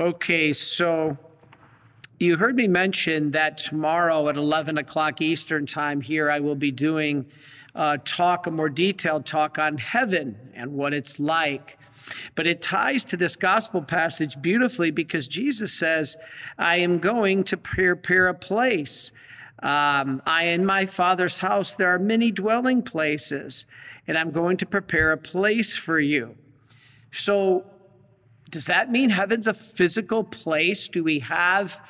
Okay, so you heard me mention that tomorrow at 11 o'clock Eastern Time here, I will be doing a talk, a more detailed talk on heaven and what it's like. But it ties to this gospel passage beautifully because Jesus says, I am going to prepare a place. Um, I, in my Father's house, there are many dwelling places, and I'm going to prepare a place for you. So, does that mean heaven's a physical place? Do we have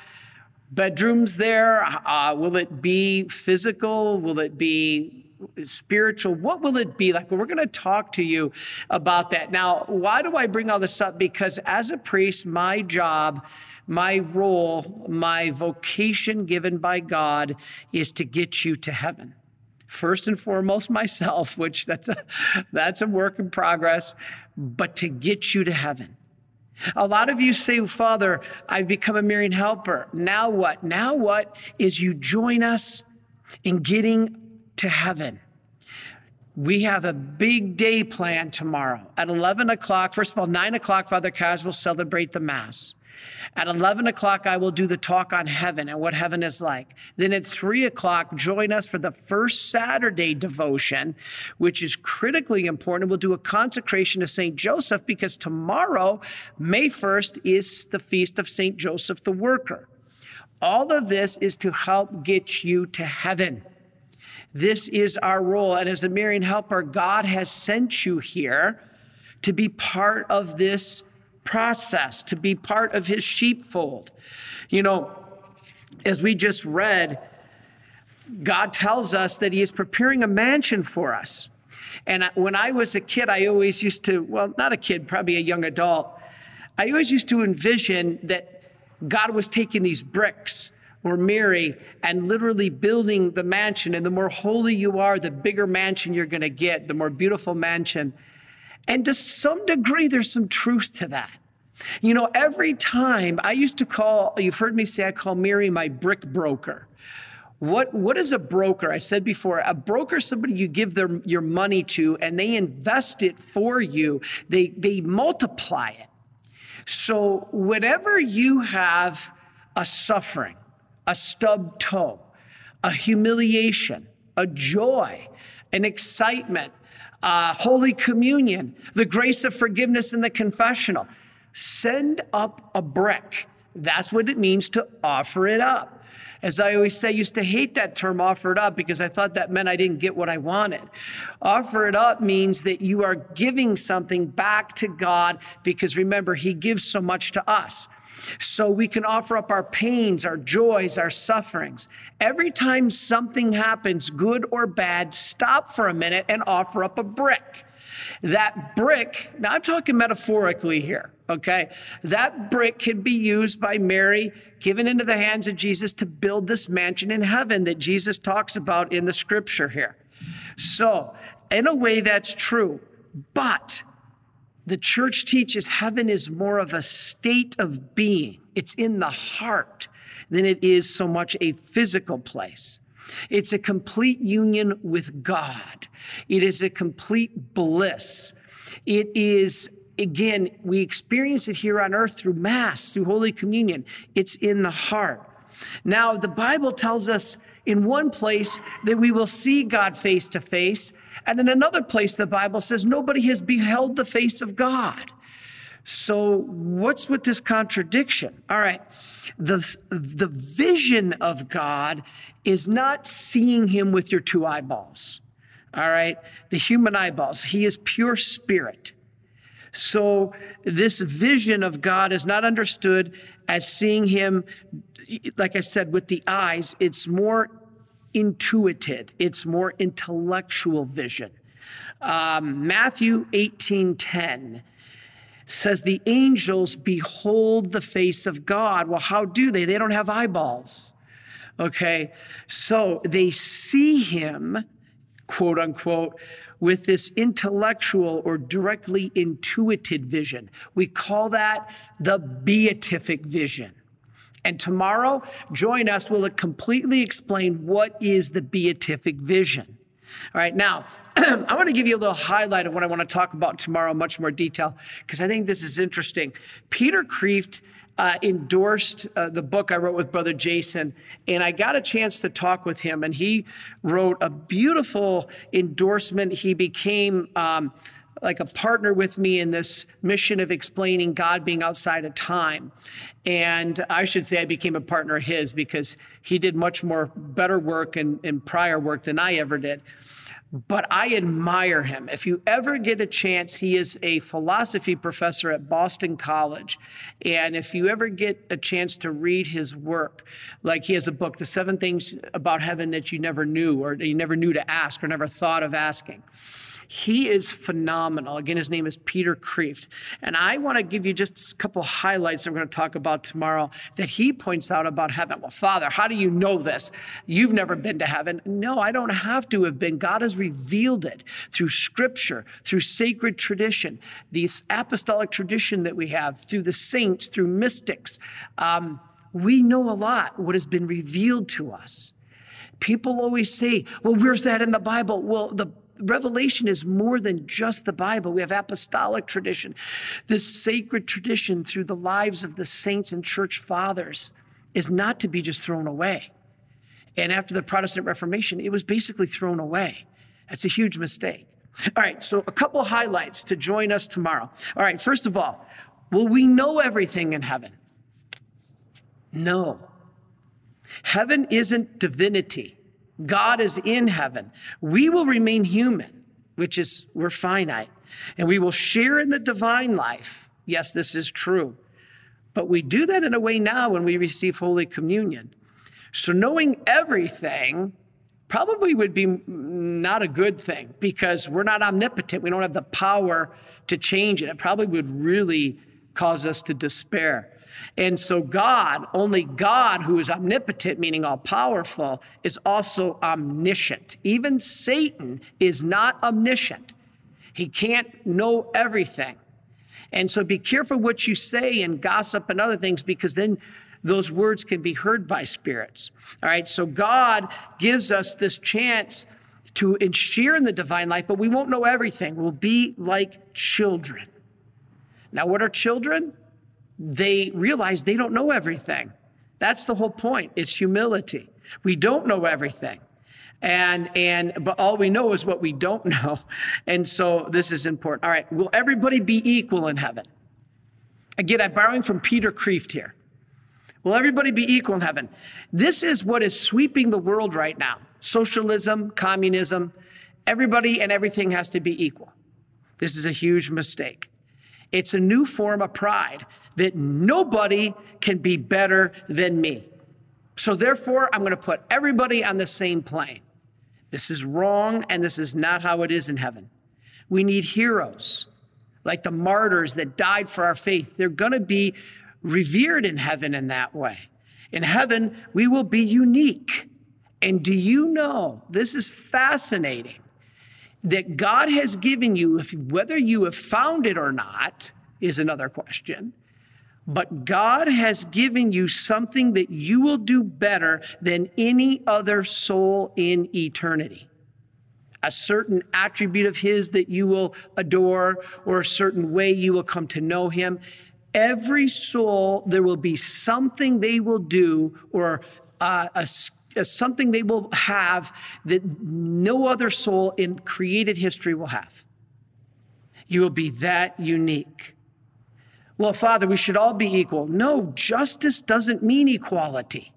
bedrooms there? Uh, will it be physical? Will it be spiritual? What will it be like? Well, we're going to talk to you about that. Now, why do I bring all this up? Because as a priest, my job, my role, my vocation given by God is to get you to heaven. First and foremost, myself, which that's a, that's a work in progress, but to get you to heaven. A lot of you say, Father, I've become a Marian helper. Now what? Now what is you join us in getting to heaven. We have a big day planned tomorrow at 11 o'clock. First of all, 9 o'clock, Father Kaz will celebrate the Mass. At 11 o'clock, I will do the talk on heaven and what heaven is like. Then at 3 o'clock, join us for the first Saturday devotion, which is critically important. We'll do a consecration of St. Joseph because tomorrow, May 1st, is the feast of St. Joseph the Worker. All of this is to help get you to heaven. This is our role. And as a Marian helper, God has sent you here to be part of this process, to be part of his sheepfold. You know, as we just read, God tells us that he is preparing a mansion for us. And when I was a kid, I always used to, well, not a kid, probably a young adult, I always used to envision that God was taking these bricks or Mary and literally building the mansion. And the more holy you are, the bigger mansion you're going to get, the more beautiful mansion. And to some degree, there's some truth to that. You know, every time I used to call, you've heard me say, I call Mary my brick broker. What, what is a broker? I said before, a broker is somebody you give their, your money to and they invest it for you. They, they multiply it. So whenever you have a suffering, a stub toe, a humiliation, a joy, an excitement, uh, Holy Communion, the grace of forgiveness in the confessional. Send up a brick. That's what it means to offer it up. As I always say, I used to hate that term offer it up because I thought that meant I didn't get what I wanted. Offer it up means that you are giving something back to God because remember, He gives so much to us. So we can offer up our pains, our joys, our sufferings. Every time something happens, good or bad, stop for a minute and offer up a brick. That brick, now I'm talking metaphorically here, okay? That brick can be used by Mary, given into the hands of Jesus to build this mansion in heaven that Jesus talks about in the scripture here. So, in a way, that's true. But the church teaches heaven is more of a state of being, it's in the heart than it is so much a physical place. It's a complete union with God. It is a complete bliss. It is, again, we experience it here on earth through Mass, through Holy Communion. It's in the heart. Now, the Bible tells us in one place that we will see God face to face, and in another place, the Bible says nobody has beheld the face of God. So, what's with this contradiction? All right. The, the vision of God is not seeing him with your two eyeballs. All right. The human eyeballs. He is pure spirit. So, this vision of God is not understood as seeing him, like I said, with the eyes. It's more intuited, it's more intellectual vision. Um, Matthew 18 10 says, The angels behold the face of God. Well, how do they? They don't have eyeballs. Okay, so they see him, quote unquote, with this intellectual or directly intuited vision. We call that the beatific vision. And tomorrow, join us. We'll completely explain what is the beatific vision. All right, now I want to give you a little highlight of what I want to talk about tomorrow, in much more detail, because I think this is interesting. Peter Kreeft uh, endorsed uh, the book I wrote with Brother Jason, and I got a chance to talk with him, and he wrote a beautiful endorsement. He became um, like a partner with me in this mission of explaining God being outside of time. And I should say I became a partner of his because he did much more better work and, and prior work than I ever did but I admire him. If you ever get a chance, he is a philosophy professor at Boston College. And if you ever get a chance to read his work, like he has a book, The Seven Things About Heaven That You Never Knew, or you never knew to ask, or never thought of asking. He is phenomenal. Again, his name is Peter Kreeft. And I want to give you just a couple highlights we're going to talk about tomorrow that he points out about heaven. Well, Father, how do you know this? You've never been to heaven. No, I don't have to have been. God has revealed it through scripture, through sacred tradition, this apostolic tradition that we have, through the saints, through mystics. Um, we know a lot what has been revealed to us. People always say, well, where's that in the Bible? Well, the Revelation is more than just the Bible. We have apostolic tradition, this sacred tradition through the lives of the saints and church fathers is not to be just thrown away. And after the Protestant Reformation, it was basically thrown away. That's a huge mistake. All right, so a couple highlights to join us tomorrow. All right, first of all, will we know everything in heaven? No. Heaven isn't divinity. God is in heaven. We will remain human, which is we're finite, and we will share in the divine life. Yes, this is true. But we do that in a way now when we receive Holy Communion. So knowing everything probably would be not a good thing because we're not omnipotent. We don't have the power to change it. It probably would really cause us to despair. And so, God, only God, who is omnipotent, meaning all powerful, is also omniscient. Even Satan is not omniscient, he can't know everything. And so, be careful what you say and gossip and other things because then those words can be heard by spirits. All right, so God gives us this chance to share in the divine life, but we won't know everything. We'll be like children. Now, what are children? They realize they don't know everything. That's the whole point. It's humility. We don't know everything. And and but all we know is what we don't know. And so this is important. All right, will everybody be equal in heaven? Again, I'm borrowing from Peter Kreeft here. Will everybody be equal in heaven? This is what is sweeping the world right now. Socialism, communism, everybody and everything has to be equal. This is a huge mistake. It's a new form of pride that nobody can be better than me. So therefore, I'm going to put everybody on the same plane. This is wrong, and this is not how it is in heaven. We need heroes like the martyrs that died for our faith. They're going to be revered in heaven in that way. In heaven, we will be unique. And do you know, this is fascinating, that God has given you, if, whether you have found it or not, is another question. But God has given you something that you will do better than any other soul in eternity. A certain attribute of His that you will adore, or a certain way you will come to know Him. Every soul, there will be something they will do or uh, a, a, something they will have that no other soul in created history will have. You will be that unique. Well, Father, we should all be equal. No, justice doesn't mean equality.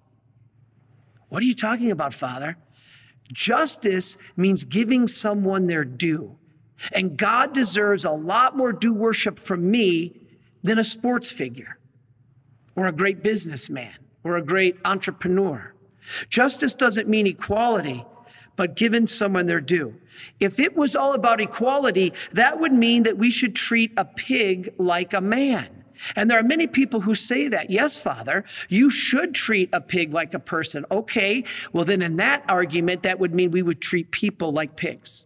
What are you talking about, Father? Justice means giving someone their due. And God deserves a lot more due worship from me than a sports figure or a great businessman or a great entrepreneur. Justice doesn't mean equality, but giving someone their due. If it was all about equality, that would mean that we should treat a pig like a man. And there are many people who say that. Yes, Father, you should treat a pig like a person. Okay, well, then in that argument, that would mean we would treat people like pigs.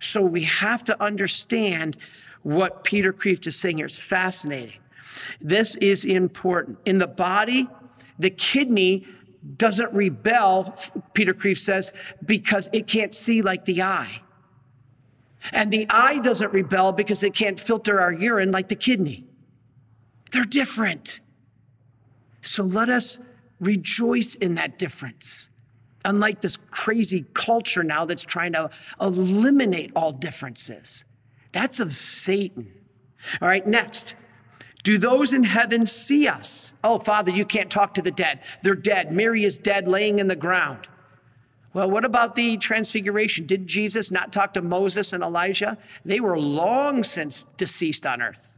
So we have to understand what Peter Kreeft is saying here. It's fascinating. This is important. In the body, the kidney doesn't rebel, Peter Kreeft says, because it can't see like the eye. And the eye doesn't rebel because it can't filter our urine like the kidney. They're different. So let us rejoice in that difference. Unlike this crazy culture now that's trying to eliminate all differences. That's of Satan. All right, next. Do those in heaven see us? Oh, Father, you can't talk to the dead. They're dead. Mary is dead, laying in the ground. Well, what about the transfiguration? Did Jesus not talk to Moses and Elijah? They were long since deceased on earth.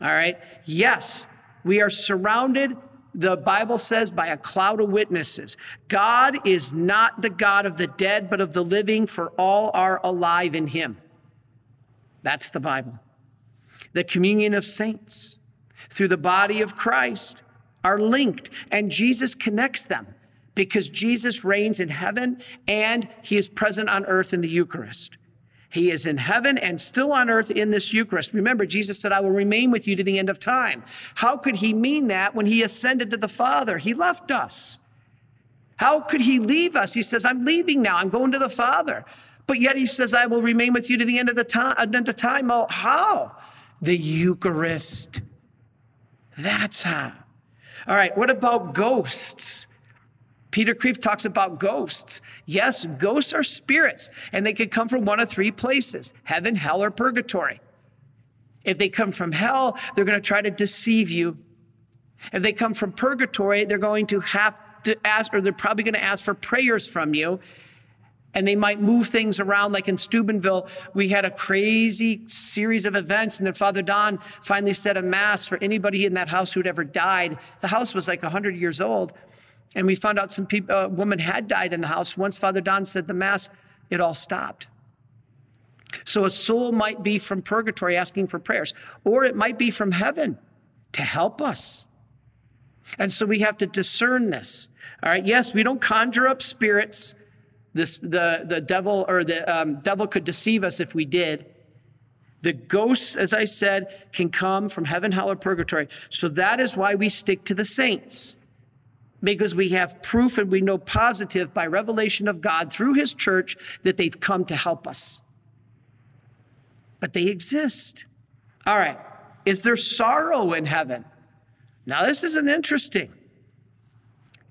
All right. Yes, we are surrounded, the Bible says, by a cloud of witnesses. God is not the God of the dead, but of the living, for all are alive in him. That's the Bible. The communion of saints through the body of Christ are linked, and Jesus connects them because Jesus reigns in heaven and he is present on earth in the Eucharist. He is in heaven and still on earth in this Eucharist. Remember, Jesus said, I will remain with you to the end of time. How could he mean that when he ascended to the Father? He left us. How could he leave us? He says, I'm leaving now. I'm going to the Father. But yet he says, I will remain with you to the end of the time. End of time. Oh, how? The Eucharist. That's how. All right, what about ghosts? Peter Kreeft talks about ghosts. Yes, ghosts are spirits, and they could come from one of three places heaven, hell, or purgatory. If they come from hell, they're going to try to deceive you. If they come from purgatory, they're going to have to ask, or they're probably going to ask for prayers from you and they might move things around. Like in Steubenville, we had a crazy series of events, and then Father Don finally said a mass for anybody in that house who'd ever died. The house was like 100 years old, and we found out some people, a uh, woman had died in the house. Once Father Don said the mass, it all stopped. So a soul might be from purgatory asking for prayers, or it might be from heaven to help us. And so we have to discern this. All right, yes, we don't conjure up spirits this, the, the devil or the um, devil could deceive us if we did. The ghosts, as I said, can come from heaven, hell, or purgatory. So that is why we stick to the saints, because we have proof and we know positive by revelation of God through his church that they've come to help us. But they exist. All right. Is there sorrow in heaven? Now, this isn't interesting.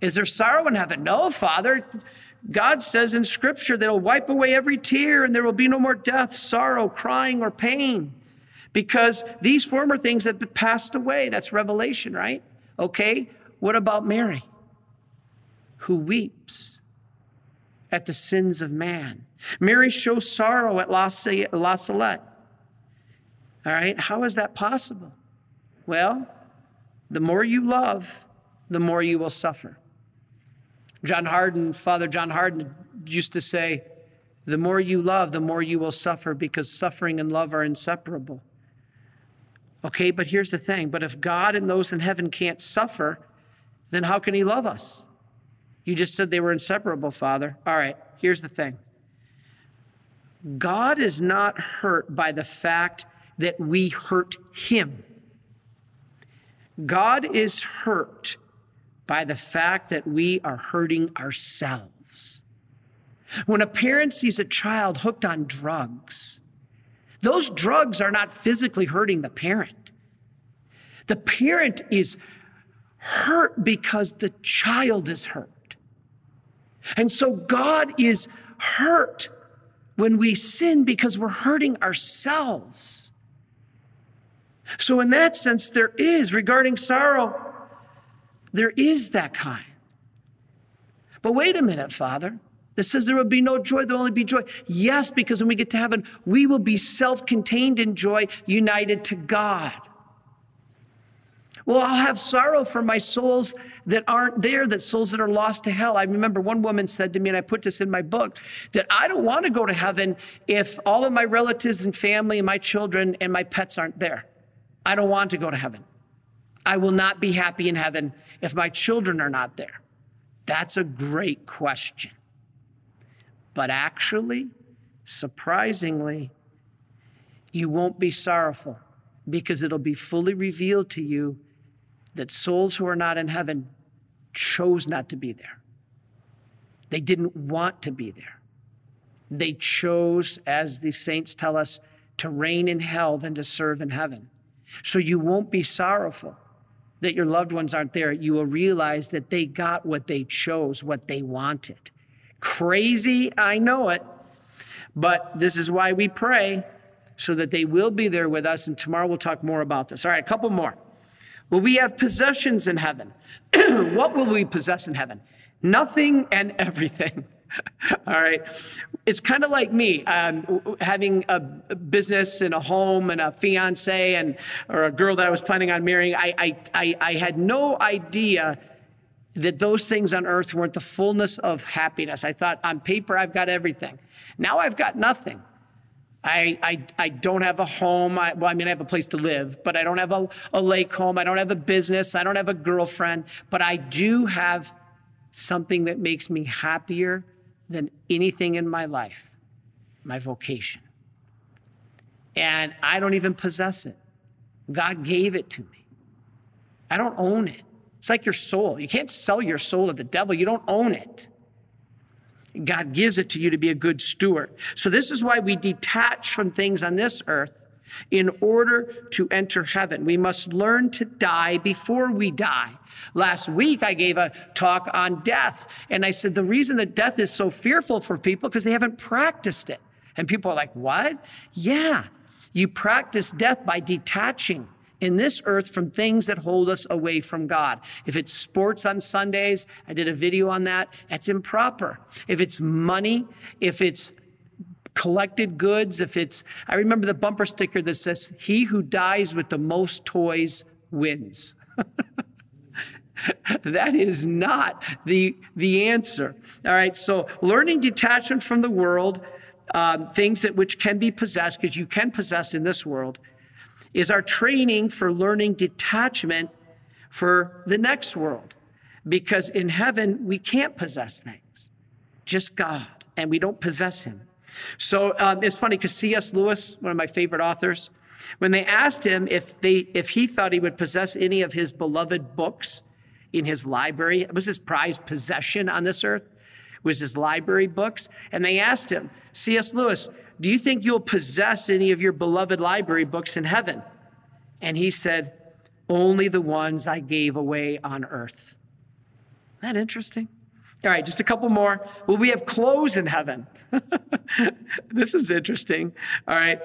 Is there sorrow in heaven? No, Father. God says in Scripture that He'll wipe away every tear and there will be no more death, sorrow, crying, or pain because these former things have passed away. That's Revelation, right? Okay, what about Mary, who weeps at the sins of man? Mary shows sorrow at La Salette. All right, how is that possible? Well, the more you love, the more you will suffer. John Hardon, Father John Hardon used to say, the more you love, the more you will suffer because suffering and love are inseparable. Okay, but here's the thing. But if God and those in heaven can't suffer, then how can He love us? You just said they were inseparable, Father. All right, here's the thing God is not hurt by the fact that we hurt Him. God is hurt by the fact that we are hurting ourselves. When a parent sees a child hooked on drugs, those drugs are not physically hurting the parent. The parent is hurt because the child is hurt. And so God is hurt when we sin because we're hurting ourselves. So, in that sense, there is, regarding sorrow, there is that kind. But wait a minute, Father. This says there will be no joy, there will only be joy. Yes, because when we get to heaven, we will be self contained in joy, united to God. Well, I'll have sorrow for my souls that aren't there, that souls that are lost to hell. I remember one woman said to me, and I put this in my book, that I don't want to go to heaven if all of my relatives and family and my children and my pets aren't there. I don't want to go to heaven. I will not be happy in heaven if my children are not there? That's a great question. But actually, surprisingly, you won't be sorrowful because it'll be fully revealed to you that souls who are not in heaven chose not to be there. They didn't want to be there. They chose, as the saints tell us, to reign in hell than to serve in heaven. So you won't be sorrowful that your loved ones aren't there. You will realize that they got what they chose, what they wanted. Crazy, I know it. But this is why we pray so that they will be there with us. And tomorrow we'll talk more about this. All right, a couple more. Will we have possessions in heaven? what will we possess in heaven? Nothing and everything. All right. It's kind of like me um, having a business and a home and a fiance and or a girl that I was planning on marrying. I, I, I, I had no idea that those things on earth weren't the fullness of happiness. I thought on paper I've got everything. Now I've got nothing. I, I, I don't have a home. I, well, I mean, I have a place to live, but I don't have a, a lake home. I don't have a business. I don't have a girlfriend, but I do have something that makes me happier than anything in my life my vocation. And I don't even possess it. God gave it to me. I don't own it. It's like your soul. You can't sell your soul to the devil, you don't own it. God gives it to you to be a good steward. So, this is why we detach from things on this earth in order to enter heaven. We must learn to die before we die. Last week, I gave a talk on death, and I said the reason that death is so fearful for people because they haven't practiced it. And people are like, What? Yeah, you practice death by detaching in this earth from things that hold us away from God. If it's sports on Sundays, I did a video on that, that's improper. If it's money, if it's collected goods, if it's, I remember the bumper sticker that says, He who dies with the most toys wins. that is not the, the answer. All right, so learning detachment from the world, um, things that which can be possessed, because you can possess in this world, is our training for learning detachment for the next world. Because in heaven, we can't possess things, just God, and we don't possess Him. So um, it's funny because C.S. Lewis, one of my favorite authors, when they asked him if, they, if he thought he would possess any of his beloved books in his library, it was his prized possession on this earth, was his library books. And they asked him, C.S. Lewis, do you think you'll possess any of your beloved library books in heaven? And he said, Only the ones I gave away on earth. Isn't that interesting? All right, just a couple more. Will we have clothes in heaven? this is interesting. All right.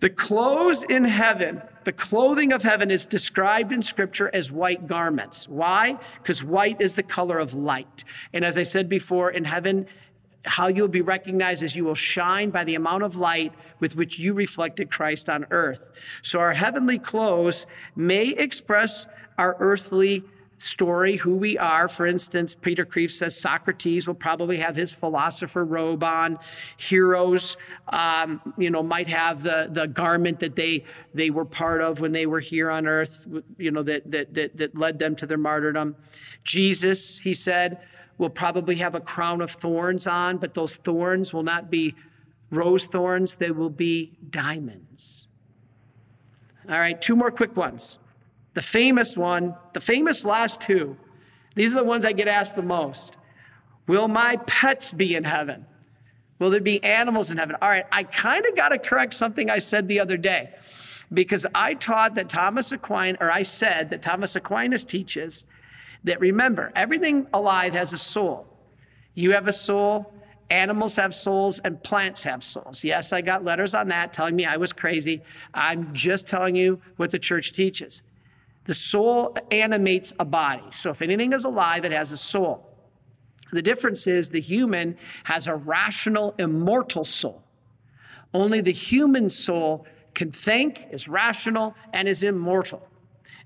The clothes in heaven, the clothing of heaven is described in scripture as white garments. Why? Because white is the color of light. And as I said before, in heaven, how you'll be recognized is you will shine by the amount of light with which you reflected Christ on earth. So our heavenly clothes may express our earthly story, who we are. For instance, Peter Kreeft says Socrates will probably have his philosopher robe on. Heroes, um, you know, might have the, the garment that they they were part of when they were here on earth, you know, that, that, that, that led them to their martyrdom. Jesus, he said, will probably have a crown of thorns on, but those thorns will not be rose thorns, they will be diamonds. All right, two more quick ones the famous one, the famous last two, these are the ones I get asked the most. Will my pets be in heaven? Will there be animals in heaven? All right, I kind of got to correct something I said the other day because I taught that Thomas Aquinas, or I said that Thomas Aquinas teaches that remember, everything alive has a soul. You have a soul, animals have souls, and plants have souls. Yes, I got letters on that telling me I was crazy. I'm just telling you what the church teaches. The soul animates a body. So if anything is alive, it has a soul. The difference is the human has a rational, immortal soul. Only the human soul can think, is rational, and is immortal.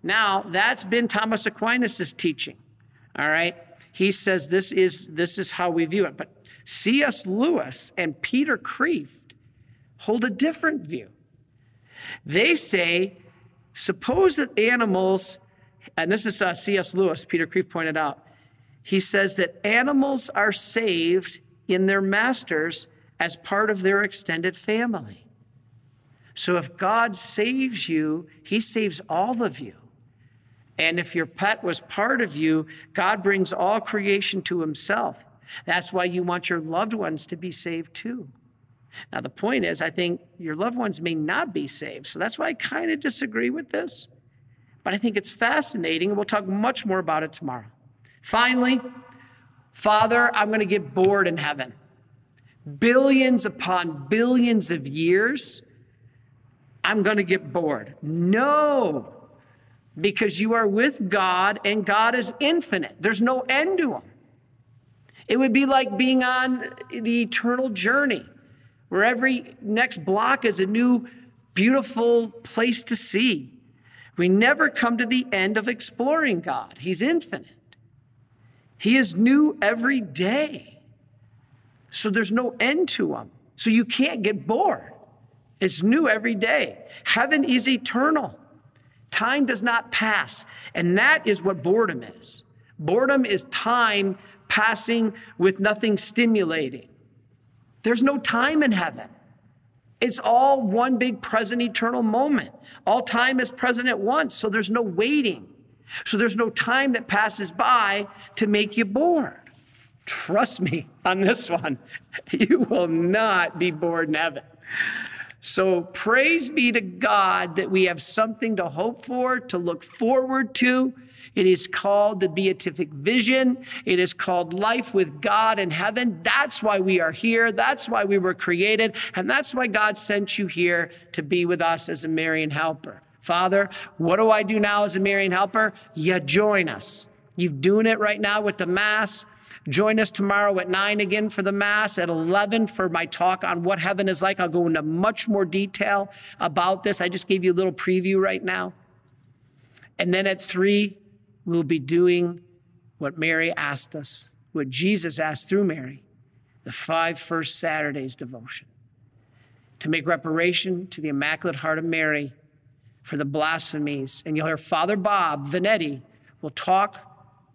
Now, that's been Thomas Aquinas' teaching. All right? He says this is, this is how we view it. But C.S. Lewis and Peter Kreeft hold a different view. They say Suppose that animals, and this is uh, C.S. Lewis, Peter Kreeft pointed out, he says that animals are saved in their masters as part of their extended family. So if God saves you, he saves all of you. And if your pet was part of you, God brings all creation to himself. That's why you want your loved ones to be saved too. Now, the point is, I think your loved ones may not be saved. So that's why I kind of disagree with this. But I think it's fascinating, and we'll talk much more about it tomorrow. Finally, Father, I'm going to get bored in heaven. Billions upon billions of years, I'm going to get bored. No, because you are with God and God is infinite. There's no end to Him. It would be like being on the eternal journey where every next block is a new, beautiful place to see. We never come to the end of exploring God, He's infinite. He is new every day. So there's no end to Him. So you can't get bored. It's new every day. Heaven is eternal. Time does not pass. And that is what boredom is. Boredom is time passing with nothing stimulating. There's no time in heaven. It's all one big present eternal moment. All time is present at once, so there's no waiting. So there's no time that passes by to make you bored. Trust me on this one, you will not be bored in heaven. So praise be to God that we have something to hope for, to look forward to, it is called the beatific vision. It is called life with God in heaven. That's why we are here. That's why we were created. And that's why God sent you here to be with us as a Marian helper. Father, what do I do now as a Marian helper? You join us. You're doing it right now with the Mass. Join us tomorrow at 9 again for the Mass, at 11 for my talk on what heaven is like. I'll go into much more detail about this. I just gave you a little preview right now. And then at 3, we'll be doing what Mary asked us, what Jesus asked through Mary, the five first Saturdays devotion, to make reparation to the Immaculate Heart of Mary for the blasphemies. And you'll hear Father Bob Vanetti will talk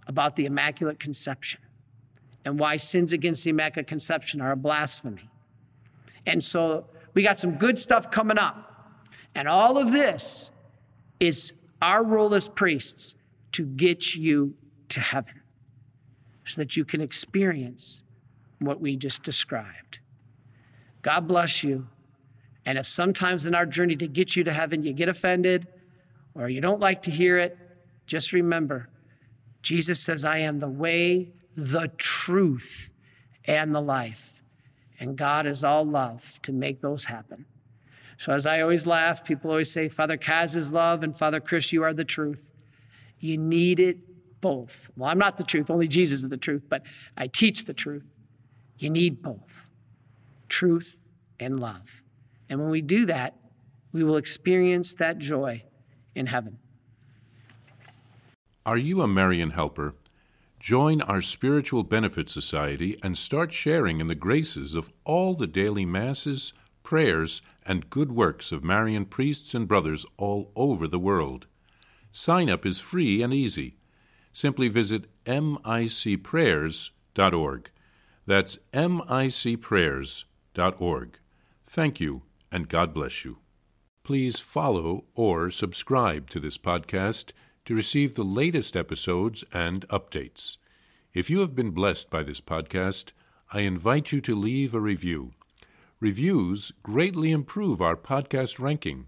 about the Immaculate Conception and why sins against the Immaculate Conception are a blasphemy. And so we got some good stuff coming up. And all of this is our role as priests to get you to heaven so that you can experience what we just described. God bless you. And if sometimes in our journey to get you to heaven you get offended or you don't like to hear it, just remember Jesus says, I am the way, the truth, and the life. And God is all love to make those happen. So, as I always laugh, people always say, Father Kaz is love, and Father Chris, you are the truth. You need it both. Well, I'm not the truth, only Jesus is the truth, but I teach the truth. You need both truth and love. And when we do that, we will experience that joy in heaven. Are you a Marian helper? Join our Spiritual Benefit Society and start sharing in the graces of all the daily masses, prayers, and good works of Marian priests and brothers all over the world. Sign up is free and easy. Simply visit micprayers.org. That's micprayers.org. Thank you, and God bless you. Please follow or subscribe to this podcast to receive the latest episodes and updates. If you have been blessed by this podcast, I invite you to leave a review. Reviews greatly improve our podcast ranking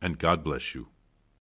and God bless you.